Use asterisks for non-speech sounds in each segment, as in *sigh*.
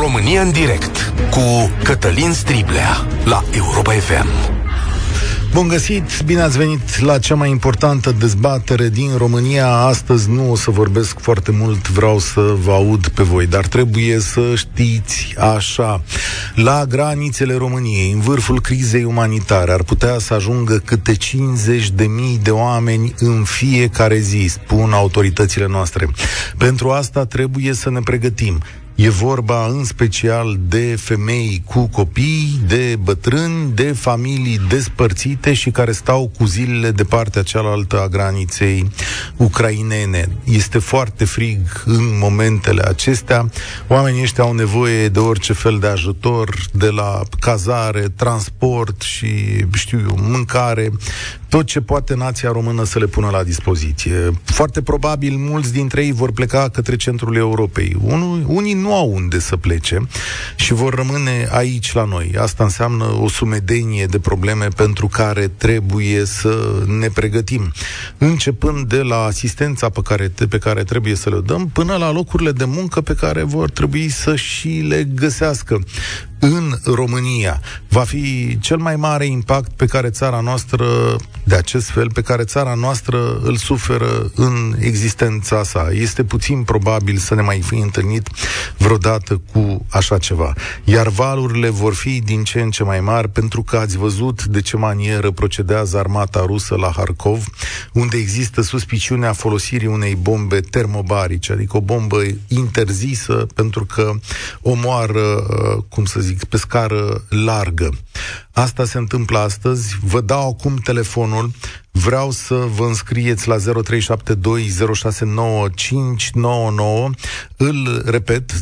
România în direct cu Cătălin Striblea la Europa FM. Bun găsit, bine ați venit la cea mai importantă dezbatere din România. Astăzi nu o să vorbesc foarte mult, vreau să vă aud pe voi, dar trebuie să știți așa. La granițele României, în vârful crizei umanitare, ar putea să ajungă câte 50 de mii de oameni în fiecare zi, spun autoritățile noastre. Pentru asta trebuie să ne pregătim. E vorba în special de femei cu copii, de bătrâni, de familii despărțite și care stau cu zilele de partea cealaltă a graniței ucrainene. Este foarte frig în momentele acestea. Oamenii ăștia au nevoie de orice fel de ajutor, de la cazare, transport și, știu eu, mâncare, tot ce poate nația română să le pună la dispoziție. Foarte probabil mulți dintre ei vor pleca către centrul Europei. Unul, unii nu au unde să plece și vor rămâne aici la noi. Asta înseamnă o sumedenie de probleme pentru care trebuie să ne pregătim. Începând de la asistența pe care, pe care trebuie să le dăm, până la locurile de muncă pe care vor trebui să și le găsească în România. Va fi cel mai mare impact pe care țara noastră, de acest fel, pe care țara noastră îl suferă în existența sa. Este puțin probabil să ne mai fi întâlnit vreodată cu așa ceva. Iar valurile vor fi din ce în ce mai mari pentru că ați văzut de ce manieră procedează armata rusă la Harkov, unde există suspiciunea folosirii unei bombe termobarice, adică o bombă interzisă pentru că omoară, cum să zic, zic, pe scară largă. Asta se întâmplă astăzi. Vă dau acum telefonul. Vreau să vă înscrieți la 0372069599. Îl repet, 0372069599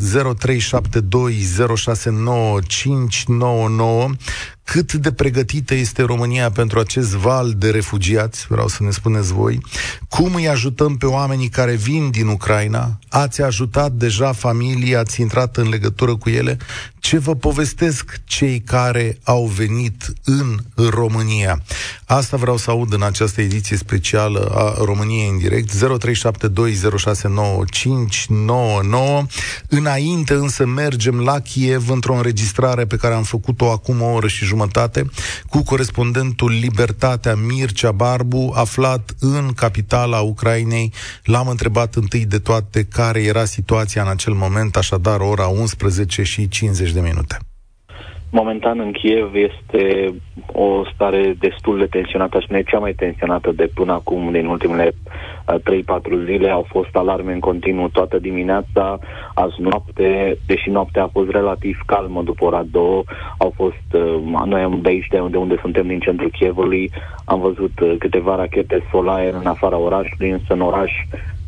cât de pregătită este România pentru acest val de refugiați, vreau să ne spuneți voi, cum îi ajutăm pe oamenii care vin din Ucraina, ați ajutat deja familii, ați intrat în legătură cu ele, ce vă povestesc cei care au venit în România. Asta vreau să aud în această ediție specială a României în direct, 0372069599. Înainte însă mergem la Kiev într-o înregistrare pe care am făcut-o acum o oră și jumătate cu corespondentul Libertatea Mircea Barbu, aflat în capitala Ucrainei. L-am întrebat întâi de toate care era situația în acel moment, așadar ora 11 și 50 de minute. Momentan în Kiev este o stare destul de tensionată, aș spune cea mai tensionată de până acum, din ultimele 3-4 uh, zile. Au fost alarme în continuu toată dimineața, azi noapte, deși noaptea a fost relativ calmă după ora 2, au fost, uh, noi de aici, de unde, de unde suntem, din centrul Kievului, am văzut uh, câteva rachete solare în afara orașului, însă în oraș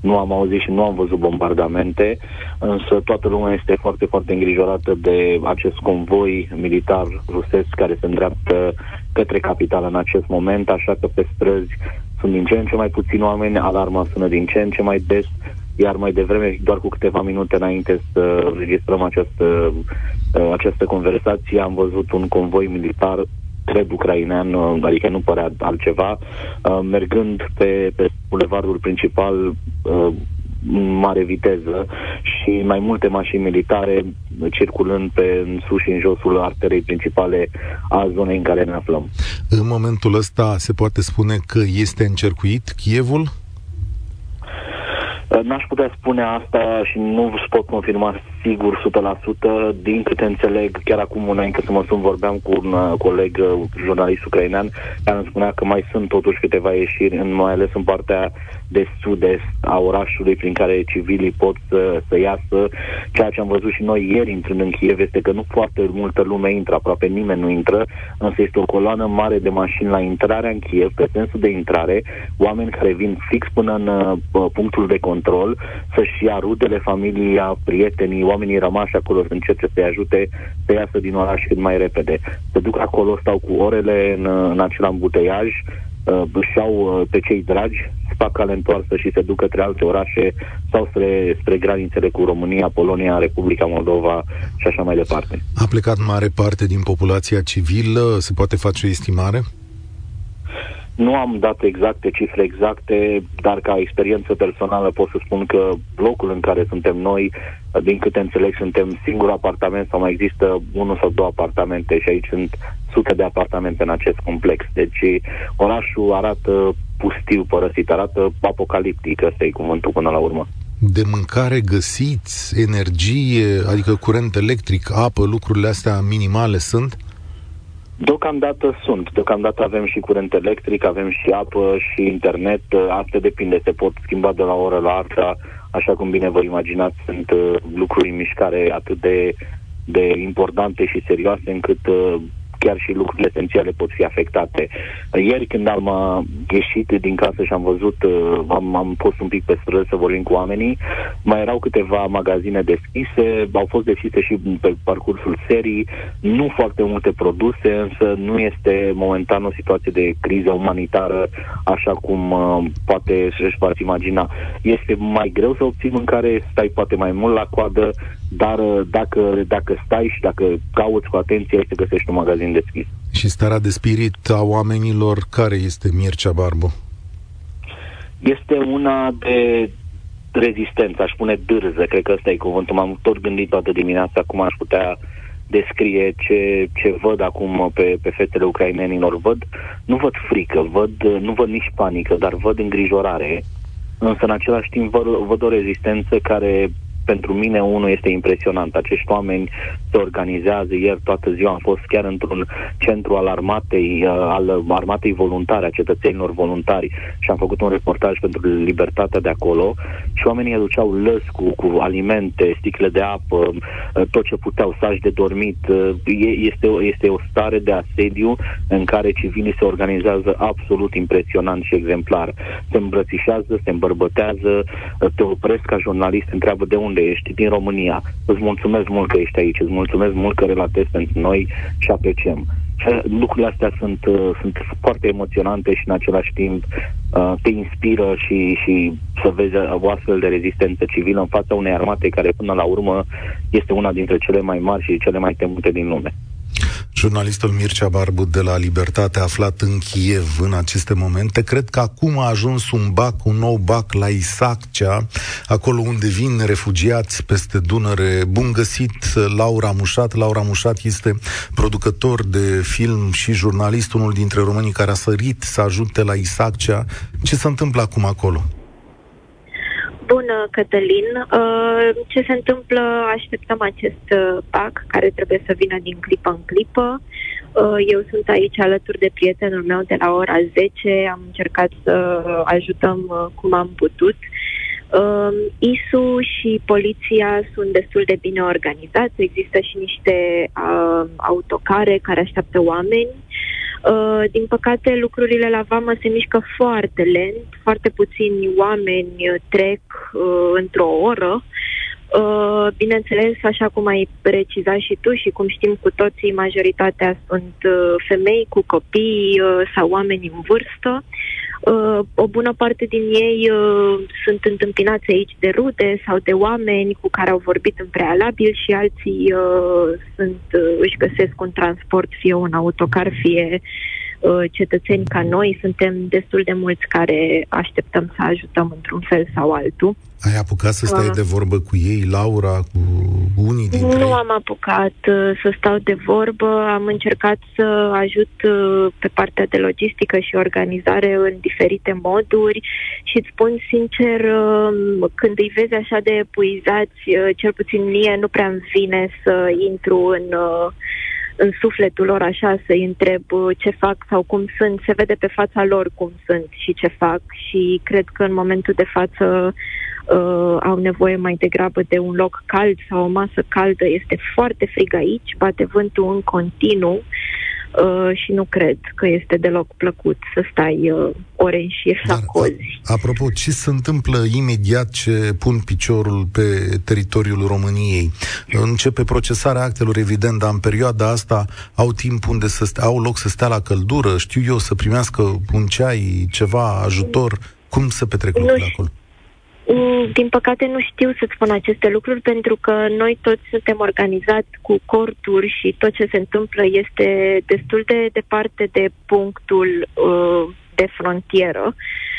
nu am auzit și nu am văzut bombardamente, însă toată lumea este foarte, foarte îngrijorată de acest convoi militar rusesc care se îndreaptă către capitală în acest moment, așa că pe străzi sunt din ce în ce mai puțini oameni, alarma sună din ce în ce mai des, iar mai devreme, doar cu câteva minute înainte să registrăm această, această conversație, am văzut un convoi militar cred ucrainean, adică nu părea altceva, uh, mergând pe, pe bulevardul principal uh, mare viteză și mai multe mașini militare circulând pe în sus și în josul arterei principale a zonei în care ne aflăm. În momentul ăsta se poate spune că este încercuit Kievul? N-aș putea spune asta și nu pot confirma sigur 100%. Din câte înțeleg, chiar acum înainte să mă sun, vorbeam cu un uh, coleg uh, jurnalist ucrainean care îmi spunea că mai sunt totuși câteva ieșiri, în, mai ales în partea de sud-est a orașului prin care civilii pot să, să iasă. Ceea ce am văzut și noi ieri intrând în Kiev este că nu foarte multă lume intră, aproape nimeni nu intră, însă este o coloană mare de mașini la intrarea în Kiev, pe sensul de intrare, oameni care vin fix până în uh, punctul de control, să-și ia rudele, familia, prietenii, oamenii rămași acolo să încerce să-i ajute să iasă din oraș cât mai repede. Se duc acolo, stau cu orele în, în acel ambuteiaj, uh, își iau uh, pe cei dragi, fac cale întoarsă și se duc către alte orașe sau spre, spre granițele cu România, Polonia, Republica Moldova și așa mai departe. A plecat mare parte din populația civilă, se poate face o estimare? Nu am dat exacte cifre exacte, dar ca experiență personală pot să spun că blocul în care suntem noi din câte înțeleg, suntem singur apartament sau mai există unul sau două apartamente și aici sunt sute de apartamente în acest complex. Deci orașul arată pustiu, părăsit, arată apocaliptic, ăsta e cuvântul până la urmă. De mâncare găsiți energie, adică curent electric, apă, lucrurile astea minimale sunt? Deocamdată sunt. Deocamdată avem și curent electric, avem și apă și internet. Asta depinde, se pot schimba de la o oră la alta. Așa cum bine vă imaginați, sunt uh, lucruri în mișcare atât de, de importante și serioase încât uh, chiar și lucrurile esențiale pot fi afectate. Ieri când am uh, ieșit din casă și am văzut, uh, am, am fost un pic pe străzi să vorbim cu oamenii, mai erau câteva magazine deschise, au fost deschise și pe parcursul serii, nu foarte multe produse, însă nu este momentan o situație de criză umanitară așa cum uh, poate să-și poate imagina. Este mai greu să obții mâncare, stai poate mai mult la coadă, dar uh, dacă, dacă stai și dacă cauți cu atenție, ai să găsești un magazin deschis. Și starea de spirit a oamenilor, care este Mircea Barbu? Este una de rezistență, aș spune dârză, cred că ăsta e cuvântul. M-am tot gândit toată dimineața cum aș putea descrie ce, ce văd acum pe, pe fetele ucrainenilor. Văd, nu văd frică, văd, nu văd nici panică, dar văd îngrijorare. Însă, în același timp, văd, văd o rezistență care pentru mine unul este impresionant. Acești oameni se organizează. Ieri toată ziua am fost chiar într-un centru al armatei, uh, al armatei voluntare, a cetățenilor voluntari și am făcut un reportaj pentru libertatea de acolo și oamenii aduceau lăs cu, cu alimente, sticle de apă, uh, tot ce puteau, saci de dormit. Uh, este, este o stare de asediu în care civilii se organizează absolut impresionant și exemplar. Se îmbrățișează, se îmbărbătează, te opresc ca jurnalist, întreabă de unde unde ești, din România. Îți mulțumesc mult că ești aici, îți mulțumesc mult că relatezi pentru noi și apreciem. Lucrurile astea sunt, uh, sunt foarte emoționante și în același timp uh, te inspiră și, și să vezi o astfel de rezistență civilă în fața unei armate care până la urmă este una dintre cele mai mari și cele mai temute din lume. Jurnalistul Mircea Barbu de la Libertate, aflat în Kiev în aceste momente, cred că acum a ajuns un bac, un nou bac la Isaccea, acolo unde vin refugiați peste Dunăre. Bun găsit, Laura Mușat. Laura Mușat este producător de film și jurnalist, unul dintre românii care a sărit să ajute la Isaccea. Ce se întâmplă acum acolo? Bună, Cătălin. Uh, ce se întâmplă? Așteptăm acest pac uh, care trebuie să vină din clipă în clipă. Uh, eu sunt aici alături de prietenul meu de la ora 10. Am încercat să ajutăm cum am putut. ISU și poliția sunt destul de bine organizați. Există și niște autocare care așteaptă oameni. Uh, din păcate, lucrurile la vamă se mișcă foarte lent, foarte puțini oameni uh, trec uh, într-o oră. Uh, bineînțeles, așa cum ai precizat și tu și cum știm cu toții, majoritatea sunt uh, femei cu copii uh, sau oameni în vârstă. Uh, o bună parte din ei uh, sunt întâmpinați aici de rude sau de oameni cu care au vorbit în prealabil și alții uh, sunt, uh, își găsesc un transport, fie un autocar, fie uh, cetățeni ca noi. Suntem destul de mulți care așteptăm să ajutăm într-un fel sau altul. Ai apucat să stai uh. de vorbă cu ei, Laura, cu unii dintre Nu ei? am apucat uh, să stau de vorbă, am încercat să ajut uh, pe partea de logistică și organizare în diferite moduri. Și îți spun sincer, uh, când îi vezi așa de epuizați, uh, cel puțin mie nu prea îmi vine să intru în... Uh, în sufletul lor așa să-i întreb uh, ce fac sau cum sunt, se vede pe fața lor cum sunt și ce fac. Și cred că în momentul de față uh, au nevoie mai degrabă de un loc cald sau o masă caldă. Este foarte frig aici, bate vântul în continuu uh, și nu cred că este deloc plăcut să stai uh, ore în șir să cozi. Apropo, ce se întâmplă imediat ce pun piciorul pe teritoriul României? Începe procesarea actelor, evident, dar în perioada asta au timp unde să stea, au loc să stea la căldură, știu eu, să primească un ceai, ceva, ajutor. Cum se petrec lucrurile acolo? Mm, din păcate nu știu să spun aceste lucruri pentru că noi toți suntem organizați cu corturi și tot ce se întâmplă este destul de departe de punctul uh, de frontieră. Uh,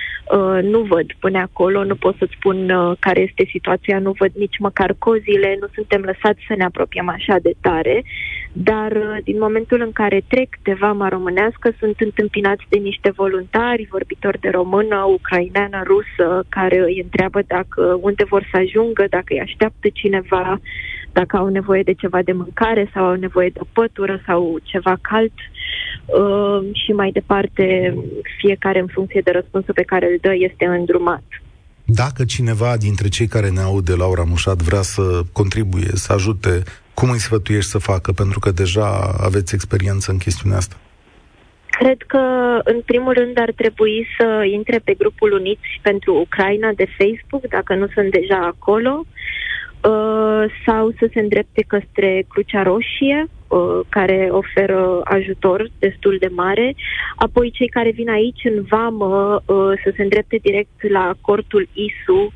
nu văd până acolo, nu pot să-ți spun uh, care este situația, nu văd nici măcar cozile, nu suntem lăsați să ne apropiem așa de tare, dar uh, din momentul în care trec de vama românească sunt întâmpinați de niște voluntari, vorbitori de română, ucraineană, rusă, care îi întreabă dacă unde vor să ajungă, dacă îi așteaptă cineva, dacă au nevoie de ceva de mâncare sau au nevoie de o pătură sau ceva cald. uh, și mai departe fiecare în funcție de răspunsul pe care îl dă este îndrumat. Dacă cineva dintre cei care ne aude, Laura Mușat, vrea să contribuie, să ajute, cum îi sfătuiești să facă? Pentru că deja aveți experiență în chestiunea asta. Cred că, în primul rând, ar trebui să intre pe grupul Uniți pentru Ucraina de Facebook, dacă nu sunt deja acolo. Uh, sau să se îndrepte către Crucea Roșie, uh, care oferă ajutor destul de mare. Apoi cei care vin aici în vamă uh, să se îndrepte direct la cortul ISU,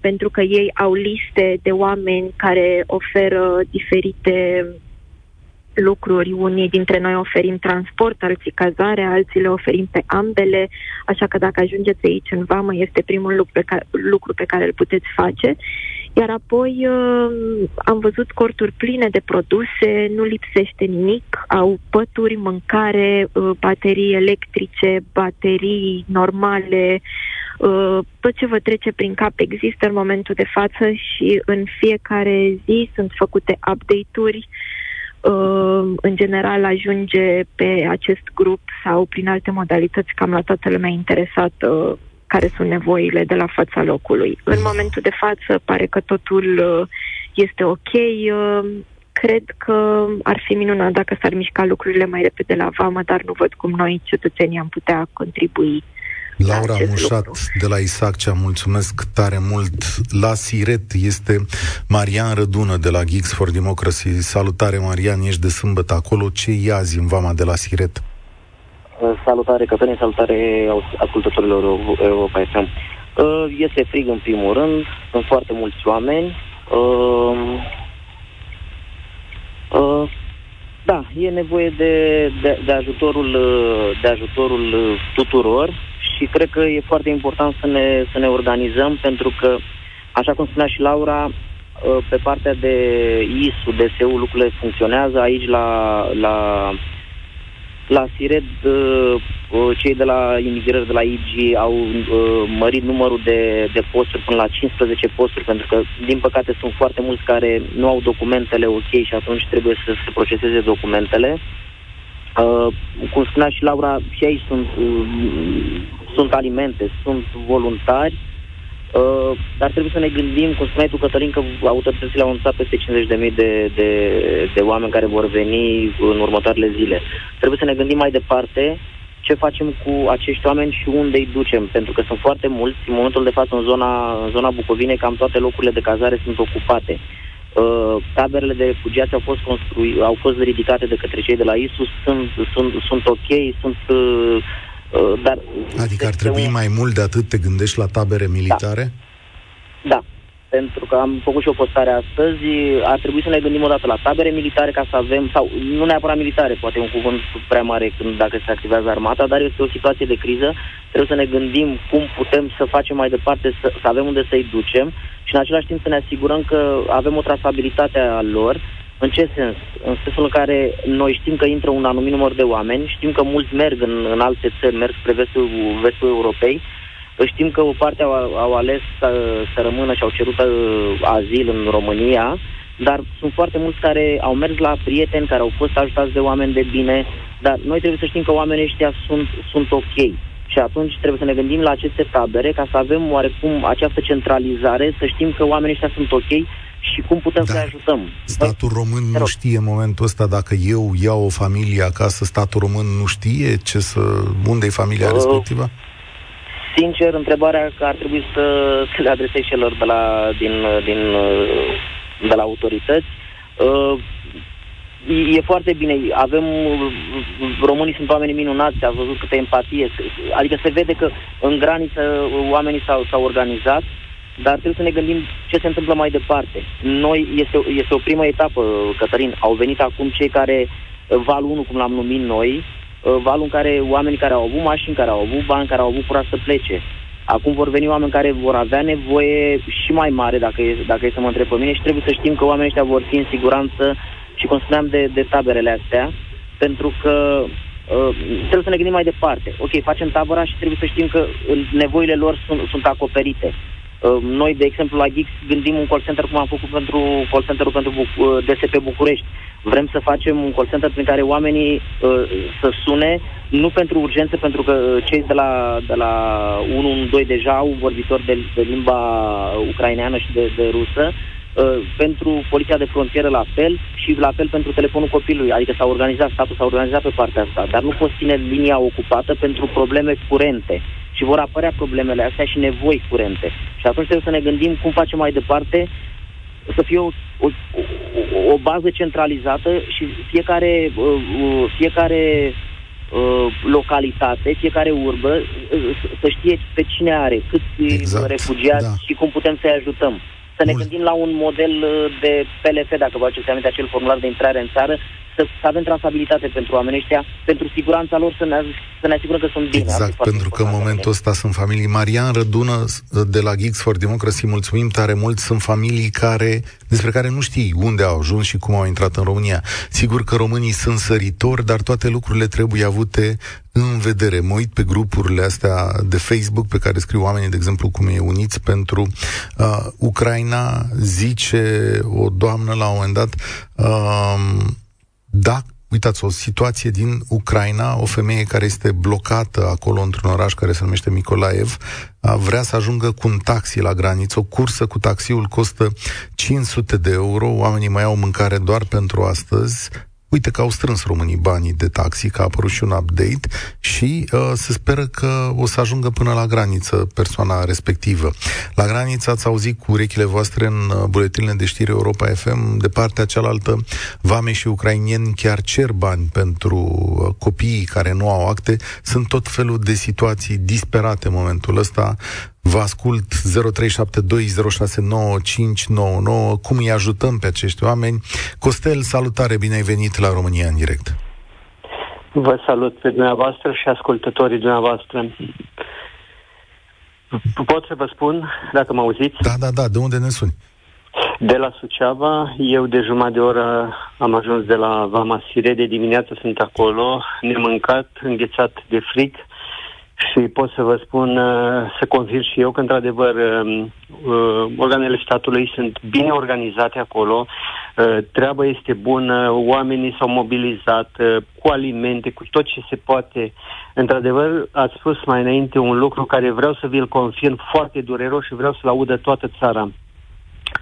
pentru că ei au liste de oameni care oferă diferite lucruri. Unii dintre noi oferim transport, alții cazare, alții le oferim pe ambele, așa că dacă ajungeți aici în vamă, este primul lucru pe care, lucru pe care îl puteți face. Iar apoi uh, am văzut corturi pline de produse, nu lipsește nimic, au pături, mâncare, uh, baterii electrice, baterii normale, uh, tot ce vă trece prin cap există în momentul de față și în fiecare zi sunt făcute update-uri. În general ajunge pe acest grup sau prin alte modalități cam la toată lumea interesată care sunt nevoile de la fața locului. În momentul de față pare că totul uh, este ok. Uh, cred că ar fi minunat dacă s-ar mișca lucrurile mai repede la vamă, dar nu văd cum noi, cetățenii, am putea contribui Laura Mușat lucru. de la Isaccea, mulțumesc tare mult. La Siret este Marian Rădună de la Geeks for Democracy. Salutare, Marian, ești de sâmbătă acolo. Ce e azi în vama de la Siret? Salutare, Cătălin, salutare ascultătorilor Europa FM. Uh, este frig în primul rând, sunt foarte mulți oameni. Uh, uh, da, e nevoie de, de, de, ajutorul, de ajutorul tuturor și cred că e foarte important să ne, să ne organizăm pentru că, așa cum spunea și Laura, pe partea de ISU, DSU, lucrurile funcționează. Aici la, la la Sired, uh, uh, cei de la imigrări de la IG au uh, mărit numărul de, de posturi până la 15 posturi, pentru că, din păcate, sunt foarte mulți care nu au documentele ok și atunci trebuie să se proceseze documentele. Uh, cum spunea și Laura, și aici sunt, uh, sunt alimente, sunt voluntari Uh, dar trebuie să ne gândim, cum spuneai tu, Cătălin, că autoritățile au anunțat peste 50.000 de, de, de oameni care vor veni în următoarele zile. Trebuie să ne gândim mai departe ce facem cu acești oameni și unde îi ducem, pentru că sunt foarte mulți. În momentul de față, în zona, în zona Bucovinei, cam toate locurile de cazare sunt ocupate. Uh, taberele de refugiați au fost construi, au fost ridicate de către cei de la ISUS, sunt, sunt, sunt ok, sunt uh, Uh, dar adică ar trebui un... mai mult de atât, te gândești la tabere militare? Da. da. Pentru că am făcut și o postare astăzi, ar trebui să ne gândim o dată la tabere militare ca să avem, sau nu neapărat militare, poate un cuvânt prea mare când dacă se activează armata, dar este o situație de criză, trebuie să ne gândim cum putem să facem mai departe, să, să avem unde să-i ducem și în același timp să ne asigurăm că avem o trasabilitate a lor în ce sens? În sensul în care noi știm că intră un anumit număr de oameni, știm că mulți merg în, în alte țări, merg spre vestul, vestul Europei, știm că o parte au, au ales să, să rămână și au cerut uh, azil în România, dar sunt foarte mulți care au mers la prieteni, care au fost ajutați de oameni de bine, dar noi trebuie să știm că oamenii ăștia sunt, sunt ok. Și atunci trebuie să ne gândim la aceste tabere ca să avem oarecum această centralizare, să știm că oamenii ăștia sunt ok și cum putem da. să ajutăm. Statul român nu știe în momentul ăsta dacă eu iau o familie acasă, statul român nu știe ce să, unde e familia uh, respectivă? Sincer, întrebarea că ar trebui să, *laughs* să le adresez celor de la, din, din, de la autorități. Uh, e foarte bine. Avem, românii sunt oameni minunați, a văzut câtă empatie. Adică se vede că în graniță oamenii s-au, s-au organizat dar trebuie să ne gândim ce se întâmplă mai departe. Noi, este, este o primă etapă, Cătălin, au venit acum cei care, valul 1, cum l-am numit noi, uh, valul în care oamenii care au avut mașini, care au avut bani, care au avut curaj să plece. Acum vor veni oameni care vor avea nevoie și mai mare, dacă e, dacă e să mă întreb pe mine, și trebuie să știm că oamenii ăștia vor fi în siguranță și cum spuneam de, de taberele astea, pentru că uh, trebuie să ne gândim mai departe. Ok, facem tabăra și trebuie să știm că nevoile lor sunt, sunt acoperite. Uh, noi, de exemplu, la Gix gândim un call center cum am făcut pentru call center pentru uh, DSP București. Vrem să facem un call center prin care oamenii uh, să sune, nu pentru urgență, pentru că uh, cei de la, de la 112 deja au vorbitori de, de limba ucraineană și de, de rusă, Uh, pentru poliția de frontieră la fel și la fel pentru telefonul copilului. Adică s-a organizat, statul s-a organizat pe partea asta, dar nu poți ține linia ocupată pentru probleme curente. Și vor apărea problemele astea și nevoi curente. Și atunci trebuie să ne gândim cum facem mai departe să fie o, o, o, o bază centralizată și fiecare, uh, uh, fiecare localitate, fiecare urbă să știe pe cine are, câți exact, refugiați da. și cum putem să-i ajutăm să ne gândim la un model uh, de PLF, dacă vă aduceți aminte, acel formular de intrare în țară, să, să avem trasabilitate pentru oamenii ăștia, pentru siguranța lor, să ne, să ne asigurăm că sunt bine. Exact, pentru că în momentul ăsta sunt familii. Marian Rădună, de la Geeks for Democracy, mulțumim tare mult, sunt familii care, despre care nu știi unde au ajuns și cum au intrat în România. Sigur că românii sunt săritori, dar toate lucrurile trebuie avute în vedere. Mă uit pe grupurile astea de Facebook pe care scriu oamenii, de exemplu, cum e Uniți pentru uh, Ucraina, zice o doamnă la un moment dat, uh, da, uitați, o situație din Ucraina, o femeie care este blocată acolo într-un oraș care se numește Mikolaev, vrea să ajungă cu un taxi la graniță, o cursă cu taxiul costă 500 de euro, oamenii mai au mâncare doar pentru astăzi, Uite că au strâns românii banii de taxi, că a apărut și un update și uh, se speră că o să ajungă până la graniță persoana respectivă. La graniță ați auzit cu urechile voastre în uh, buletinele de știri Europa FM, de partea cealaltă, vame și ucrainieni chiar cer bani pentru uh, copiii care nu au acte. Sunt tot felul de situații disperate în momentul ăsta. Vă ascult 0372069599 cum îi ajutăm pe acești oameni. Costel, salutare, bine ai venit la România în direct. Vă salut pe dumneavoastră și ascultătorii dumneavoastră. Pot să vă spun, dacă mă auziți? Da, da, da, de unde ne suni? De la Suceava, eu de jumătate de oră am ajuns de la Vama Sire, de dimineață sunt acolo, nemâncat, înghețat de frig, și pot să vă spun, uh, să confirm și eu că, într-adevăr, um, uh, organele statului sunt bine organizate acolo, uh, treaba este bună, oamenii s-au mobilizat cu alimente, cu tot ce se poate. Într-adevăr, ați spus mai înainte un lucru care vreau să vi-l confirm foarte dureros și vreau să-l audă toată țara.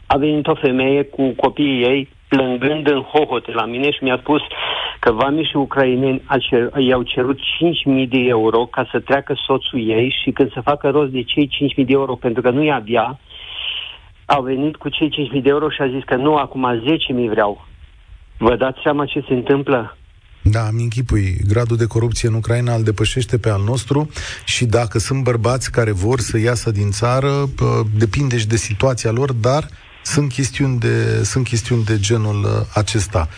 A venit o femeie cu copiii ei, plângând în hohote la mine și mi-a spus că vamii și ucraineni i-au cerut 5.000 de euro ca să treacă soțul ei și când să facă rost de cei 5.000 de euro pentru că nu-i avea, au venit cu cei 5.000 de euro și a zis că nu, acum 10.000 vreau. Vă dați seama ce se întâmplă? Da, mi închipui. Gradul de corupție în Ucraina îl depășește pe al nostru și dacă sunt bărbați care vor să iasă din țară, depinde și de situația lor, dar sunt chestiuni de, sunt chestiuni de genul uh, acesta.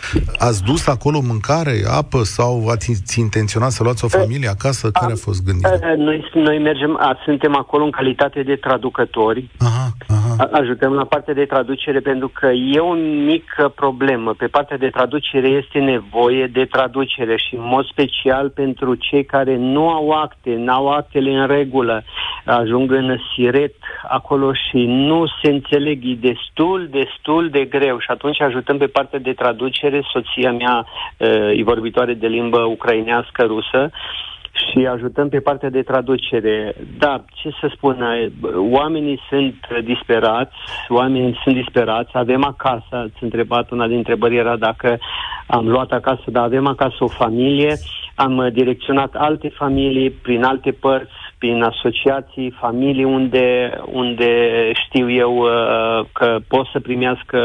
Ați dus acolo mâncare, apă sau ați intenționat să luați o familie acasă? Care a fost gândirea? Noi, noi mergem, a, suntem acolo în calitate de traducători. Aha, aha. Ajutăm la partea de traducere pentru că e o mică problemă. Pe partea de traducere este nevoie de traducere și în mod special pentru cei care nu au acte, nu au actele în regulă, ajung în siret acolo și nu se înțeleg destul destul, destul de greu și atunci ajutăm pe partea de traducere. Soția mea uh, e vorbitoare de limbă ucrainească, rusă și ajutăm pe partea de traducere. Da, ce să spun, oamenii sunt disperați, oamenii sunt disperați, avem acasă, ați întrebat, una din întrebări era dacă am luat acasă, dar avem acasă o familie, am direcționat alte familii prin alte părți, prin asociații, familii unde, unde știu eu uh, că pot să primească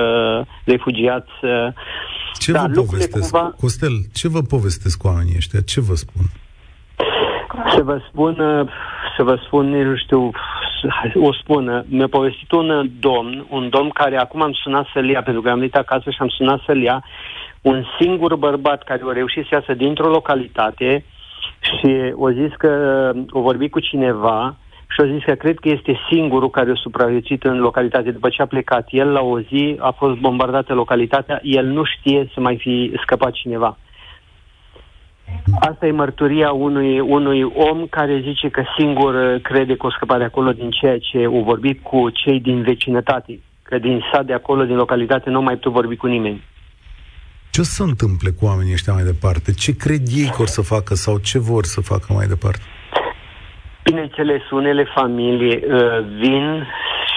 refugiați. Uh, ce da, vă povestesc? Cumva... Costel, ce vă povestesc cu oamenii ăștia? Ce vă spun? Să vă spun, uh, să vă spun, nu știu, o spun. Mi-a povestit un domn, un domn care acum am sunat să-l ia, pentru că am venit acasă și am sunat să-l ia, un singur bărbat care a reușit să iasă dintr-o localitate, Și o zis că o vorbi cu cineva și a zis că cred că este singurul care a supraviețuit în localitate. După ce a plecat el la o zi, a fost bombardată localitatea, el nu știe să mai fi scăpat cineva. Asta e mărturia unui, unui om care zice că singur crede că o scăpat de acolo din ceea ce au vorbit cu cei din vecinătate, că din sat de acolo, din localitate, nu mai tu vorbi cu nimeni. Ce se întâmplă cu oamenii ăștia mai departe? Ce cred ei că or să facă sau ce vor să facă mai departe? Bineînțeles, unele familii uh, vin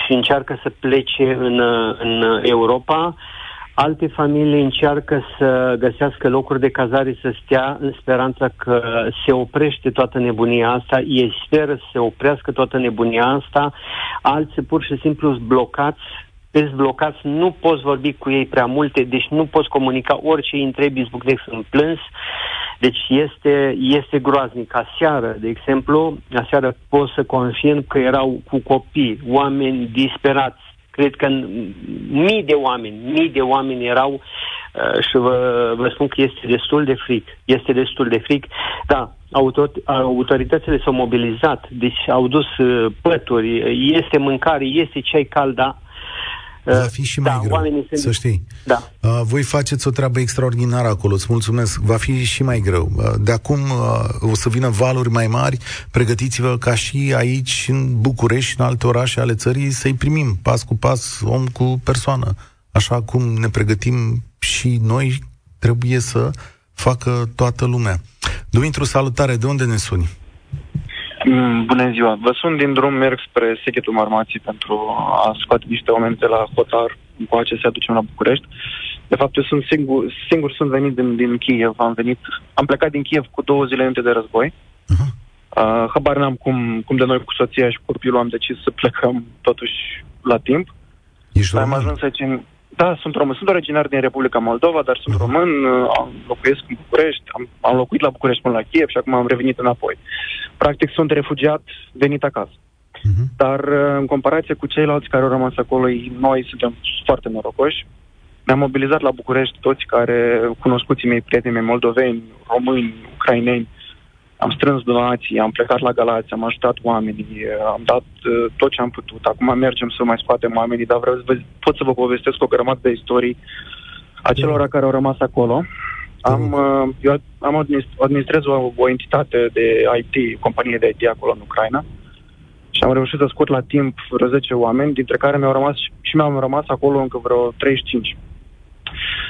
și încearcă să plece în, uh, în Europa, alte familii încearcă să găsească locuri de cazare să stea în speranța că se oprește toată nebunia asta, ei speră să se oprească toată nebunia asta, alții pur și simplu sunt blocați sunteți blocați, nu poți vorbi cu ei prea multe, deci nu poți comunica orice îi întrebi, izbucnești sunt plâns. Deci este, este groaznic. Aseară, de exemplu, aseară pot să confirm că erau cu copii, oameni disperați. Cred că mii de oameni, mii de oameni erau uh, și vă, vă spun că este destul de fric. Este destul de fric. Da, autor, autoritățile s-au mobilizat, deci au dus uh, pături, este mâncare, este ceai cald, da, Va fi și mai da, greu, să știi. Da. Uh, voi faceți o treabă extraordinară acolo, îți mulțumesc. Va fi și mai greu. Uh, de acum uh, o să vină valuri mai mari. Pregătiți-vă ca și aici, în București și în alte orașe ale țării, să-i primim pas cu pas, om cu persoană. Așa cum ne pregătim și noi, trebuie să facă toată lumea. Dumitru, salutare, de unde ne suni? Mm, bună ziua! Vă sunt din drum, merg spre Sechetul Marmații pentru a scoate niște oameni de la Hotar cu ce se aducem la București. De fapt, eu sunt singur, singur sunt venit din, din Kiev. Am venit, am plecat din Kiev cu două zile înainte de război. Uh-huh. Uh, habar n-am cum, cum de noi cu soția și cu copilul am decis să plecăm totuși la timp. Ești am ajuns aici în, da, sunt român. Sunt originar din Republica Moldova, dar sunt uh-huh. român, uh, am locuiesc în București, am, am locuit la București până la Kiev și acum am revenit înapoi. Practic sunt refugiat venit acasă. Uh-huh. Dar uh, în comparație cu ceilalți care au rămas acolo, noi suntem foarte norocoși. Ne-am mobilizat la București toți care, cunoscuții mei, prietenii mei, moldoveni, români, ucraineni, am strâns donații, am plecat la Galați, am ajutat oamenii, am dat uh, tot ce am putut. Acum mergem să mai scoatem oamenii, dar vreau să vă, pot să vă povestesc o grămadă de istorii a celor care au rămas acolo. Am, uh, eu am administrez o, o entitate de IT, companie de IT acolo în Ucraina și am reușit să scot la timp vreo 10 oameni, dintre care mi-au rămas și mi-au rămas acolo încă vreo 35.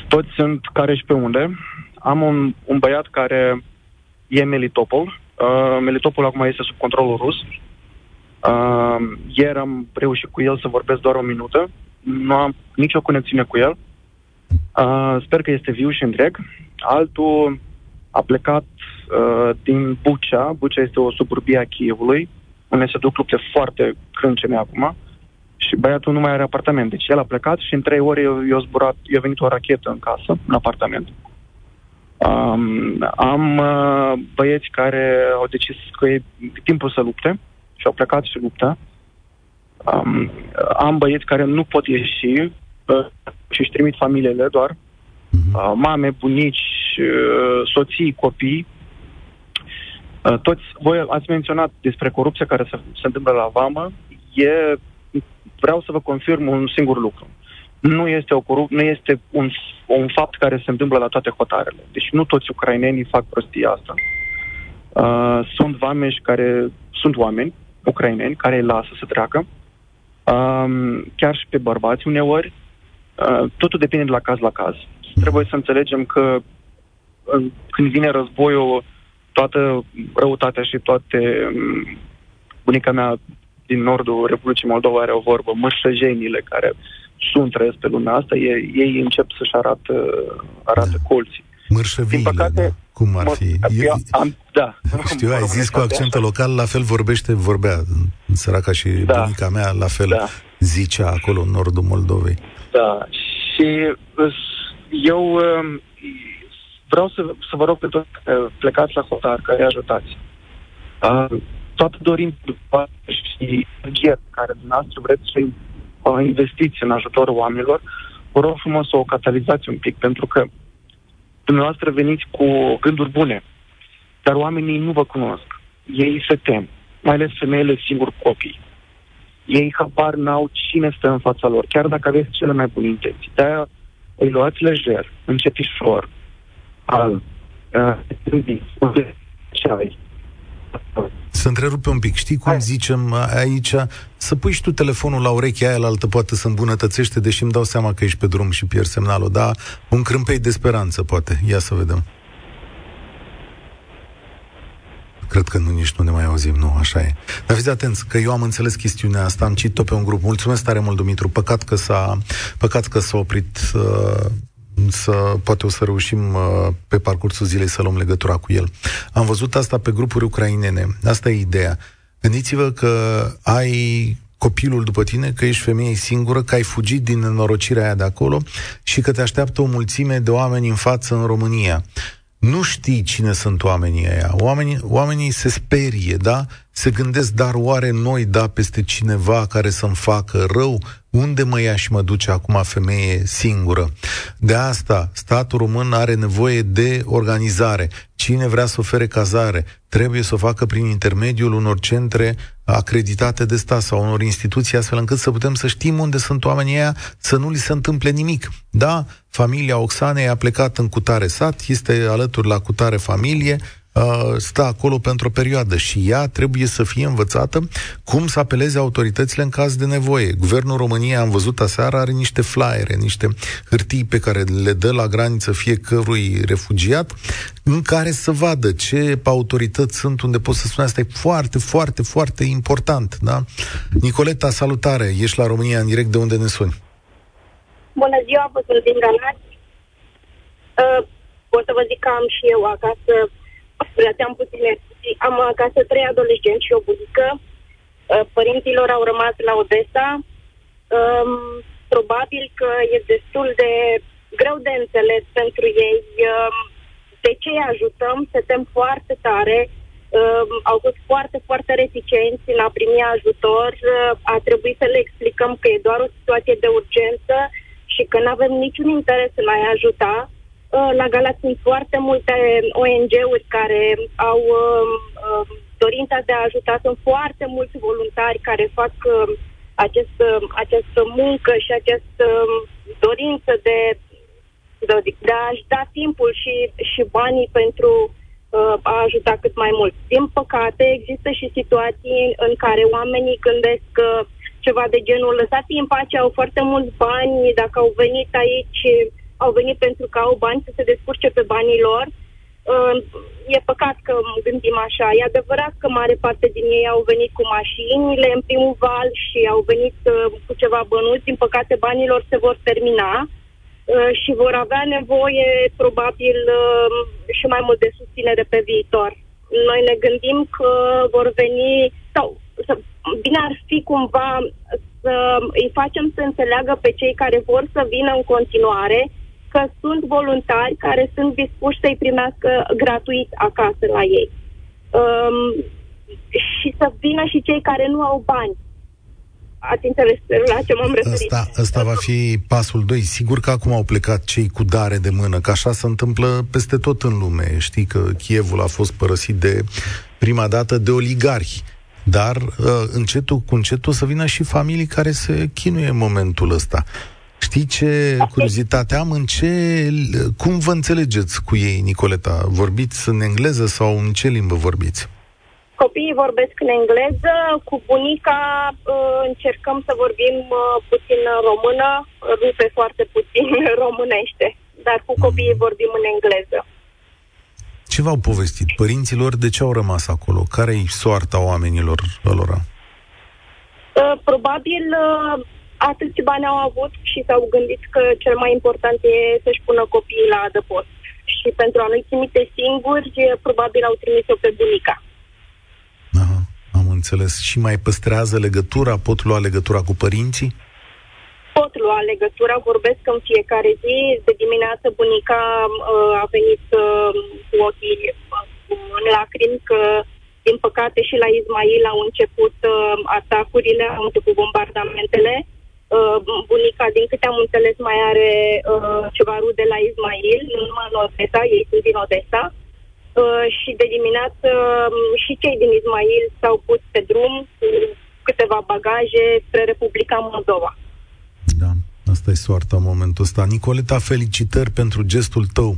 Toți sunt care și pe unde. Am un, un băiat care e Melitopol. Uh, Melitopol acum este sub controlul rus. Uh, ieri am reușit cu el să vorbesc doar o minută. Nu am nicio conexiune cu el. Uh, sper că este viu și întreg. Altul a plecat uh, din Bucea. Bucea este o suburbie a Chievului, unde se duc lupte foarte crâncene acum. Și băiatul nu mai are apartament. Deci el a plecat și în trei ore i-a zburat, i-a venit o rachetă în casă, în apartament. Um, am uh, băieți care au decis că e timpul să lupte și au plecat și luptă. Um, am băieți care nu pot ieși uh, și își trimit familiile doar. Mhm. Uh, mame, bunici, uh, soții, copii. Uh, toți, voi ați menționat despre corupția care se, se întâmplă la vamă. E, vreau să vă confirm un singur lucru. Nu este, o corup- nu este un un fapt care se întâmplă la toate hotarele. Deci nu toți ucrainenii fac prostia asta. Uh, sunt vameși care sunt oameni ucraineni care îi lasă să treacă. Uh, chiar și pe bărbați uneori. Uh, totul depinde de la caz la caz. Trebuie să înțelegem că uh, când vine războiul, toată răutatea și toate um, bunica mea din nordul Republicii Moldova are o vorbă, mășăjenile care sunt trăiesc pe lumea asta, ei, ei încep să-și arată, arată da. colții. Mărșăviile, păcate, da. cum ar fi? Eu, am, da. Știu, ai zis cu accentul local, la fel vorbește, vorbea în săraca și da. bunica mea, la fel da. zicea acolo în nordul Moldovei. Da, și eu um, vreau să, să vă rog pe toți plecați la hotar, care ajutați. Uh, toată dorim și energia care dumneavoastră vreți să uh, investiți în ajutorul oamenilor, vă rog frumos să o catalizați un pic, pentru că dumneavoastră veniți cu gânduri bune. dar oamenii nu vă cunosc. Ei se tem, mai ales femeile singuri copii. Ei habar n-au cine stă în fața lor, chiar dacă aveți cele mai bune intenții. De-aia îi luați lejer, încetișor, al, uh, ce ai, să întrerupe un pic. Știi cum Hai. zicem aici? Să pui și tu telefonul la urechea aia, la altă poate să îmbunătățește, deși îmi dau seama că ești pe drum și pierzi semnalul. Da, un crâmpei de speranță, poate. Ia să vedem. Cred că nu, nici nu ne mai auzim, nu, așa e. Dar fiți atenți, că eu am înțeles chestiunea asta, am citit-o pe un grup. Mulțumesc tare mult, Dumitru. Păcat că s-a, păcat că s-a oprit uh, să poate o să reușim uh, pe parcursul zilei să luăm legătura cu el. Am văzut asta pe grupuri ucrainene. Asta e ideea. Gândiți-vă că ai copilul după tine, că ești femeie singură, că ai fugit din nenorocirea aia de acolo și că te așteaptă o mulțime de oameni în față în România nu știi cine sunt oamenii ăia. Oamenii, oamenii se sperie, da? Se gândesc, dar oare noi da peste cineva care să-mi facă rău? Unde mă ia și mă duce acum femeie singură? De asta, statul român are nevoie de organizare. Cine vrea să ofere cazare, trebuie să o facă prin intermediul unor centre acreditate de stat sau unor instituții, astfel încât să putem să știm unde sunt oamenii aia, să nu li se întâmple nimic. Da, familia Oxanei a plecat în cutare sat, este alături la cutare familie, Uh, stă acolo pentru o perioadă și ea trebuie să fie învățată cum să apeleze autoritățile în caz de nevoie. Guvernul României, am văzut aseară, are niște flyere, niște hârtii pe care le dă la graniță fiecărui refugiat în care să vadă ce autorități sunt, unde pot să spune asta. E foarte, foarte, foarte important. Da? Nicoleta, salutare! Ești la România în direct de unde ne suni? Bună ziua, vă sunt din Galați. Uh, pot să vă zic că am și eu acasă Plăteam puține. Am acasă trei adolescenți și o budică. Uh, părinților au rămas la Odessa. Um, probabil că e destul de greu de înțeles pentru ei um, de ce îi ajutăm, se tem foarte tare, um, au fost foarte, foarte reticenți în a primi ajutor, uh, a trebuit să le explicăm că e doar o situație de urgență și că nu avem niciun interes în a-i ajuta. Uh, la Galați sunt foarte multe ONG-uri care au um, um, dorința de a ajuta. Sunt foarte mulți voluntari care fac um, acest, această muncă și această dorință de, de, de a-și da timpul și, și banii pentru uh, a ajuta cât mai mult. Din păcate, există și situații în care oamenii gândesc că ceva de genul lăsați în pace, au foarte mulți bani, dacă au venit aici au venit pentru că au bani să se descurce pe banii lor. Uh, e păcat că gândim așa. E adevărat că mare parte din ei au venit cu mașinile în primul val și au venit uh, cu ceva bănuți. Din păcate, banilor se vor termina uh, și vor avea nevoie, probabil, și mai mult de susținere pe viitor. Noi ne gândim că vor veni, sau să, bine ar fi cumva să îi facem să înțeleagă pe cei care vor să vină în continuare că sunt voluntari care sunt dispuși să-i primească gratuit acasă la ei. Um, și să vină și cei care nu au bani. Ați înțeles la ce m-am referit. Asta, asta va fi pasul 2. Sigur că acum au plecat cei cu dare de mână, că așa se întâmplă peste tot în lume. Știi că Chievul a fost părăsit de prima dată de oligarhi. Dar uh, încetul cu încetul să vină și familii care se chinuie în momentul ăsta. Știi ce curiozitate am? În ce, cum vă înțelegeți cu ei, Nicoleta? Vorbiți în engleză sau în ce limbă vorbiți? Copiii vorbesc în engleză, cu bunica uh, încercăm să vorbim uh, puțin română, rupe foarte puțin *laughs* românește, dar cu copiii mm. vorbim în engleză. Ce v-au povestit părinților? De ce au rămas acolo? Care-i soarta oamenilor lor? Uh, probabil atâți bani au avut și s-au gândit că cel mai important e să-și pună copiii la adăpost. Și pentru a nu-i trimite singuri, probabil au trimis-o pe bunica. Aha, am înțeles. Și mai păstrează legătura? Pot lua legătura cu părinții? Pot lua legătura, vorbesc în fiecare zi. De dimineață bunica uh, a venit uh, cu ochii uh, în lacrimi că din păcate și la Ismail au început uh, atacurile, au început bombardamentele. Uh, Uh, bunica, din câte am înțeles, mai are uh, ceva rude la Ismail, nu numai în Odessa, ei sunt din Odessa. uh, și de dimineață um, și cei din Ismail s-au pus pe drum cu câteva bagaje spre Republica Moldova. Da. Asta e soarta în momentul ăsta. Nicoleta, felicitări pentru gestul tău.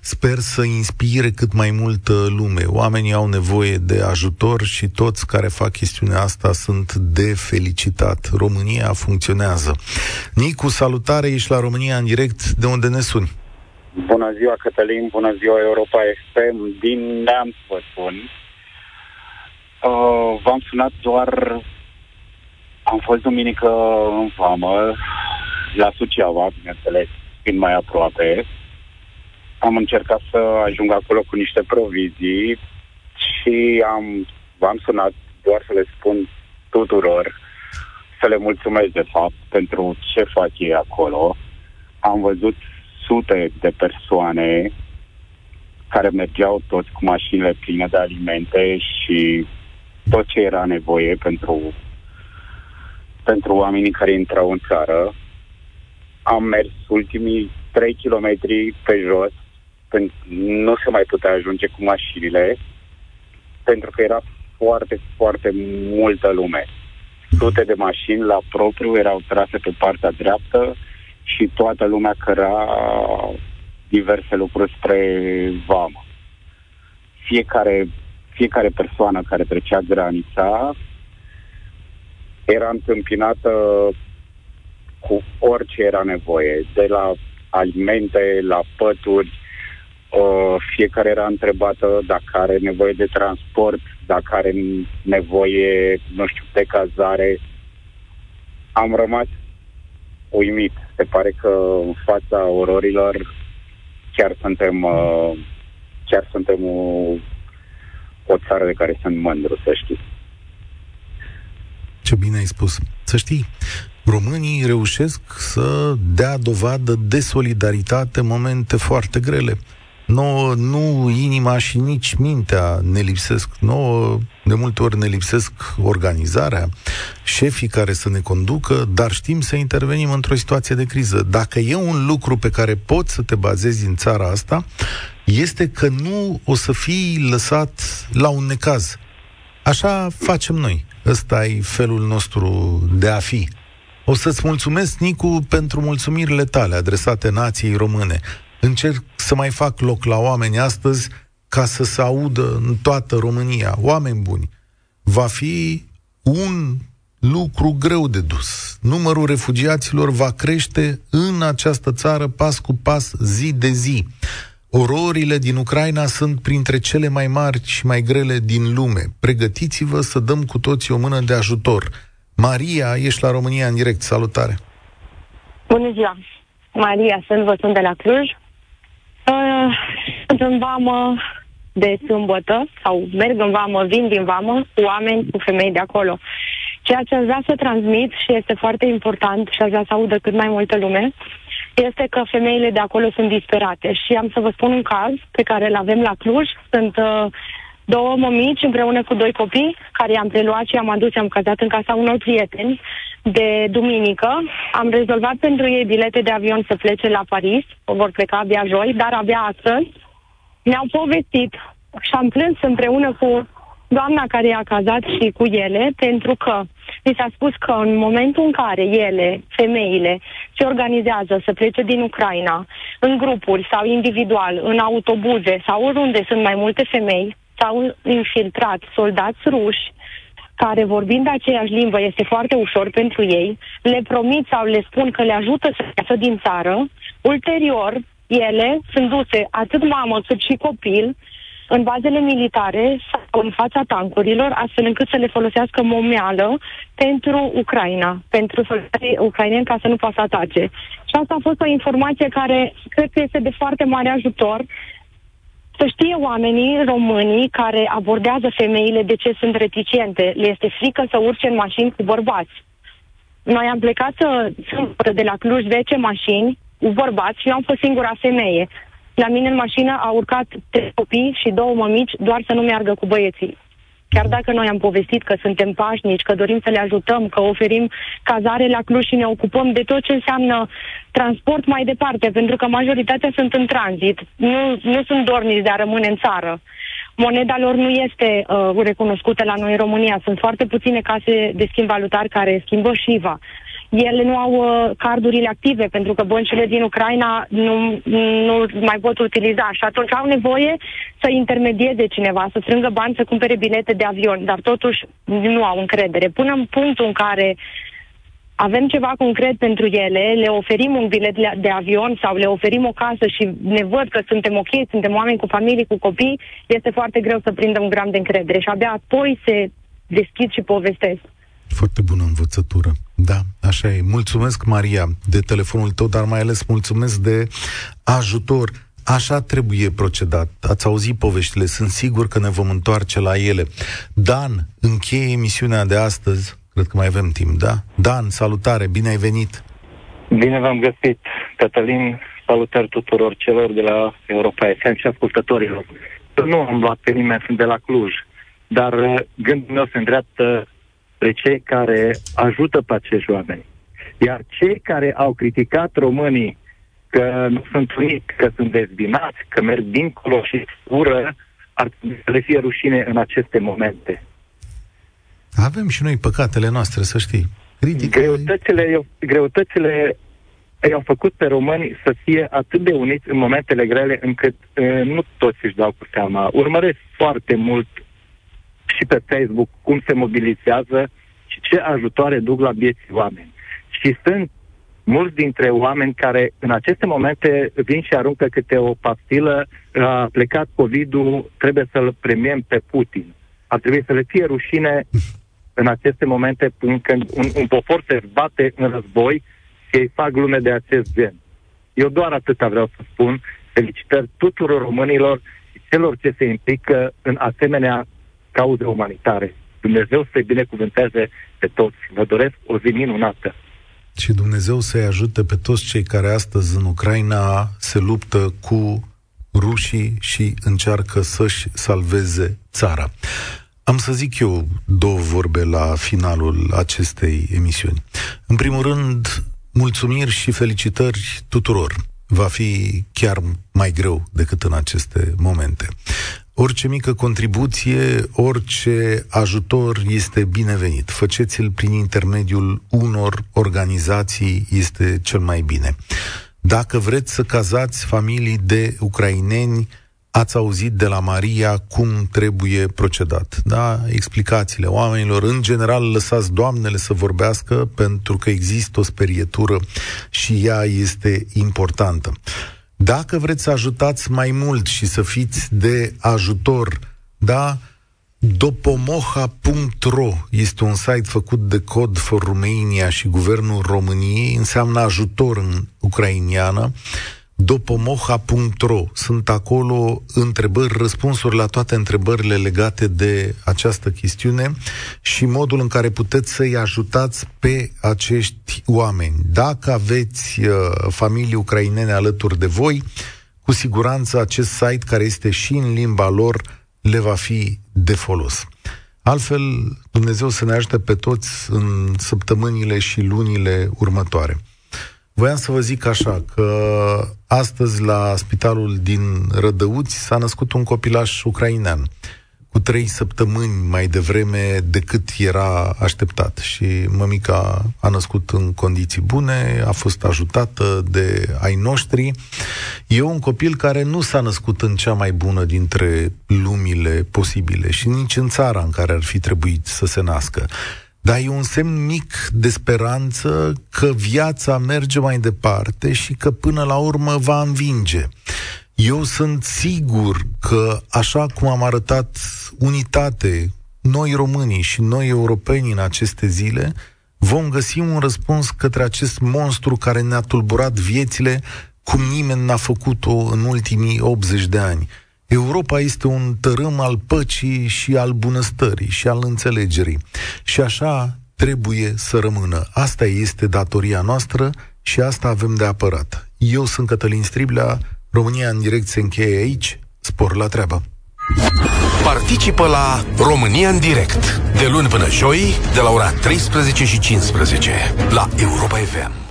Sper să inspire cât mai multă lume. Oamenii au nevoie de ajutor și toți care fac chestiunea asta sunt de felicitat. România funcționează. Nicu, salutare, ești la România în direct. De unde ne suni? Bună ziua, Cătălin, bună ziua, Europa FM. Din Neamț vă spun. Uh, v-am sunat doar... Am fost duminică în vamă la Suceava, bineînțeles, fiind mai aproape. Am încercat să ajung acolo cu niște provizii și am, v-am sunat doar să le spun tuturor, să le mulțumesc de fapt pentru ce fac ei acolo. Am văzut sute de persoane care mergeau toți cu mașinile pline de alimente și tot ce era nevoie pentru, pentru oamenii care intrau în țară am mers ultimii 3 km pe jos, pentru nu se mai putea ajunge cu mașinile, pentru că era foarte, foarte multă lume. Sute de mașini la propriu erau trase pe partea dreaptă și toată lumea căra diverse lucruri spre vamă. Fiecare, fiecare persoană care trecea granița era întâmpinată cu orice era nevoie, de la alimente, la pături, uh, fiecare era întrebată dacă are nevoie de transport, dacă are nevoie, nu știu, de cazare. Am rămas uimit. Se pare că în fața ororilor chiar suntem, uh, chiar suntem o, o țară de care sunt mândru, să știi. Ce bine ai spus. Să știi, românii reușesc să dea dovadă de solidaritate în momente foarte grele. Nouă, nu inima și nici mintea ne lipsesc. Nouă, de multe ori ne lipsesc organizarea, șefii care să ne conducă, dar știm să intervenim într-o situație de criză. Dacă e un lucru pe care poți să te bazezi în țara asta, este că nu o să fii lăsat la un necaz. Așa facem noi. Ăsta e felul nostru de a fi. O să-ți mulțumesc, Nicu, pentru mulțumirile tale adresate nației române. Încerc să mai fac loc la oameni astăzi ca să se audă în toată România. Oameni buni, va fi un lucru greu de dus. Numărul refugiaților va crește în această țară pas cu pas, zi de zi. Ororile din Ucraina sunt printre cele mai mari și mai grele din lume. Pregătiți-vă să dăm cu toții o mână de ajutor. Maria, ești la România în direct. Salutare! Bună ziua! Maria, sunt, vă sunt de la Cluj. Uh, sunt în vamă de sâmbătă, sau merg în vamă, vin din vamă, cu oameni, cu femei de acolo. Ceea ce aș vrea să transmit și este foarte important și aș vrea să audă cât mai multă lume, este că femeile de acolo sunt disperate. Și am să vă spun un caz pe care îl avem la Cluj. Sunt uh, două mămici împreună cu doi copii, care i-am preluat și i-am adus, i-am cazat în casa unor prieteni de duminică. Am rezolvat pentru ei bilete de avion să plece la Paris, vor pleca abia joi, dar abia astăzi mi-au povestit și am plâns împreună cu doamna care i-a cazat și cu ele, pentru că mi s-a spus că în momentul în care ele, femeile, se organizează să plece din Ucraina, în grupuri sau individual, în autobuze sau oriunde sunt mai multe femei, s-au infiltrat soldați ruși care vorbind aceeași limbă este foarte ușor pentru ei, le promit sau le spun că le ajută să iasă din țară, ulterior ele sunt duse atât mamă cât și copil în bazele militare sau în fața tancurilor, astfel încât să le folosească momeală pentru Ucraina, pentru soldații ucraineni ca să nu poată atace. Și asta a fost o informație care cred că este de foarte mare ajutor să știe oamenii românii care abordează femeile de ce sunt reticente. Le este frică să urce în mașini cu bărbați. Noi am plecat să, de la Cluj 10 mașini cu bărbați și eu am fost singura femeie. La mine în mașină au urcat trei copii și două mămici doar să nu meargă cu băieții. Chiar dacă noi am povestit că suntem pașnici, că dorim să le ajutăm, că oferim cazare la Cluj și ne ocupăm de tot ce înseamnă transport mai departe, pentru că majoritatea sunt în tranzit, nu, nu sunt dorniți de a rămâne în țară. Moneda lor nu este uh, recunoscută la noi în România. Sunt foarte puține case de schimb valutar care schimbă SHIVA ele nu au uh, cardurile active, pentru că băncile din Ucraina nu, nu mai pot utiliza și atunci au nevoie să intermedieze cineva, să strângă bani să cumpere bilete de avion, dar totuși nu au încredere. Până în punctul în care avem ceva concret pentru ele, le oferim un bilet de avion sau le oferim o casă și ne văd că suntem ok, suntem oameni cu familii, cu copii, este foarte greu să prindă un gram de încredere și abia apoi se deschid și povestesc. Foarte bună învățătură. Da, așa e. Mulțumesc, Maria, de telefonul tău, dar mai ales mulțumesc de ajutor. Așa trebuie procedat. Ați auzit poveștile, sunt sigur că ne vom întoarce la ele. Dan, încheie emisiunea de astăzi. Cred că mai avem timp, da? Dan, salutare, bine ai venit! Bine v-am găsit, Cătălin. Salutări tuturor celor de la Europa FM și ascultătorilor. Nu am luat pe nimeni, sunt de la Cluj, dar uh, gândul meu se îndreaptă spre cei care ajută pe acești oameni. Iar cei care au criticat românii că nu sunt uniți, că sunt dezbinați, că merg dincolo și ură, ar trebui să le fie rușine în aceste momente. Avem și noi păcatele noastre, să știi. Critică... Greutățile, greutățile i-au făcut pe români să fie atât de uniți în momentele grele încât uh, nu toți își dau cu seama. Urmăresc foarte mult și pe Facebook cum se mobilizează și ce ajutoare duc la vieții oameni. Și sunt mulți dintre oameni care în aceste momente vin și aruncă câte o pastilă, a plecat COVID-ul, trebuie să-l premiem pe Putin. Ar trebui să le fie rușine în aceste momente când un, un popor se bate în război și ei fac glume de acest gen. Eu doar atâta vreau să spun. Felicitări tuturor românilor și celor ce se implică în asemenea cauze umanitare. Dumnezeu să-i binecuvânteze pe toți. Vă doresc o zi minunată. Și Dumnezeu să-i ajute pe toți cei care astăzi în Ucraina se luptă cu rușii și încearcă să-și salveze țara. Am să zic eu două vorbe la finalul acestei emisiuni. În primul rând, mulțumiri și felicitări tuturor. Va fi chiar mai greu decât în aceste momente. Orice mică contribuție, orice ajutor este binevenit. Făceți-l prin intermediul unor organizații, este cel mai bine. Dacă vreți să cazați familii de ucraineni, ați auzit de la Maria cum trebuie procedat. Da? Explicațiile oamenilor. În general, lăsați doamnele să vorbească pentru că există o sperietură și ea este importantă. Dacă vreți să ajutați mai mult și să fiți de ajutor, da, dopomoha.ro este un site făcut de Cod for Romania și Guvernul României, înseamnă ajutor în ucrainiană dopomoha.ro. Sunt acolo întrebări, răspunsuri la toate întrebările legate de această chestiune și modul în care puteți să-i ajutați pe acești oameni. Dacă aveți uh, familii ucrainene alături de voi, cu siguranță acest site, care este și în limba lor, le va fi de folos. Altfel, Dumnezeu să ne ajute pe toți în săptămânile și lunile următoare. Voiam să vă zic așa, că astăzi la spitalul din Rădăuți s-a născut un copilaș ucrainean cu trei săptămâni mai devreme decât era așteptat. Și mămica a născut în condiții bune, a fost ajutată de ai noștri. E un copil care nu s-a născut în cea mai bună dintre lumile posibile și nici în țara în care ar fi trebuit să se nască. Dar e un semn mic de speranță că viața merge mai departe și că până la urmă va învinge. Eu sunt sigur că, așa cum am arătat unitate, noi românii și noi europeni în aceste zile, vom găsi un răspuns către acest monstru care ne-a tulburat viețile cum nimeni n-a făcut-o în ultimii 80 de ani. Europa este un tărâm al păcii și al bunăstării și al înțelegerii. Și așa trebuie să rămână. Asta este datoria noastră și asta avem de apărat. Eu sunt Cătălin Striblea, România în direct se încheie aici, spor la treabă. Participă la România în direct, de luni până joi, de la ora 13 și 15, la Europa FM.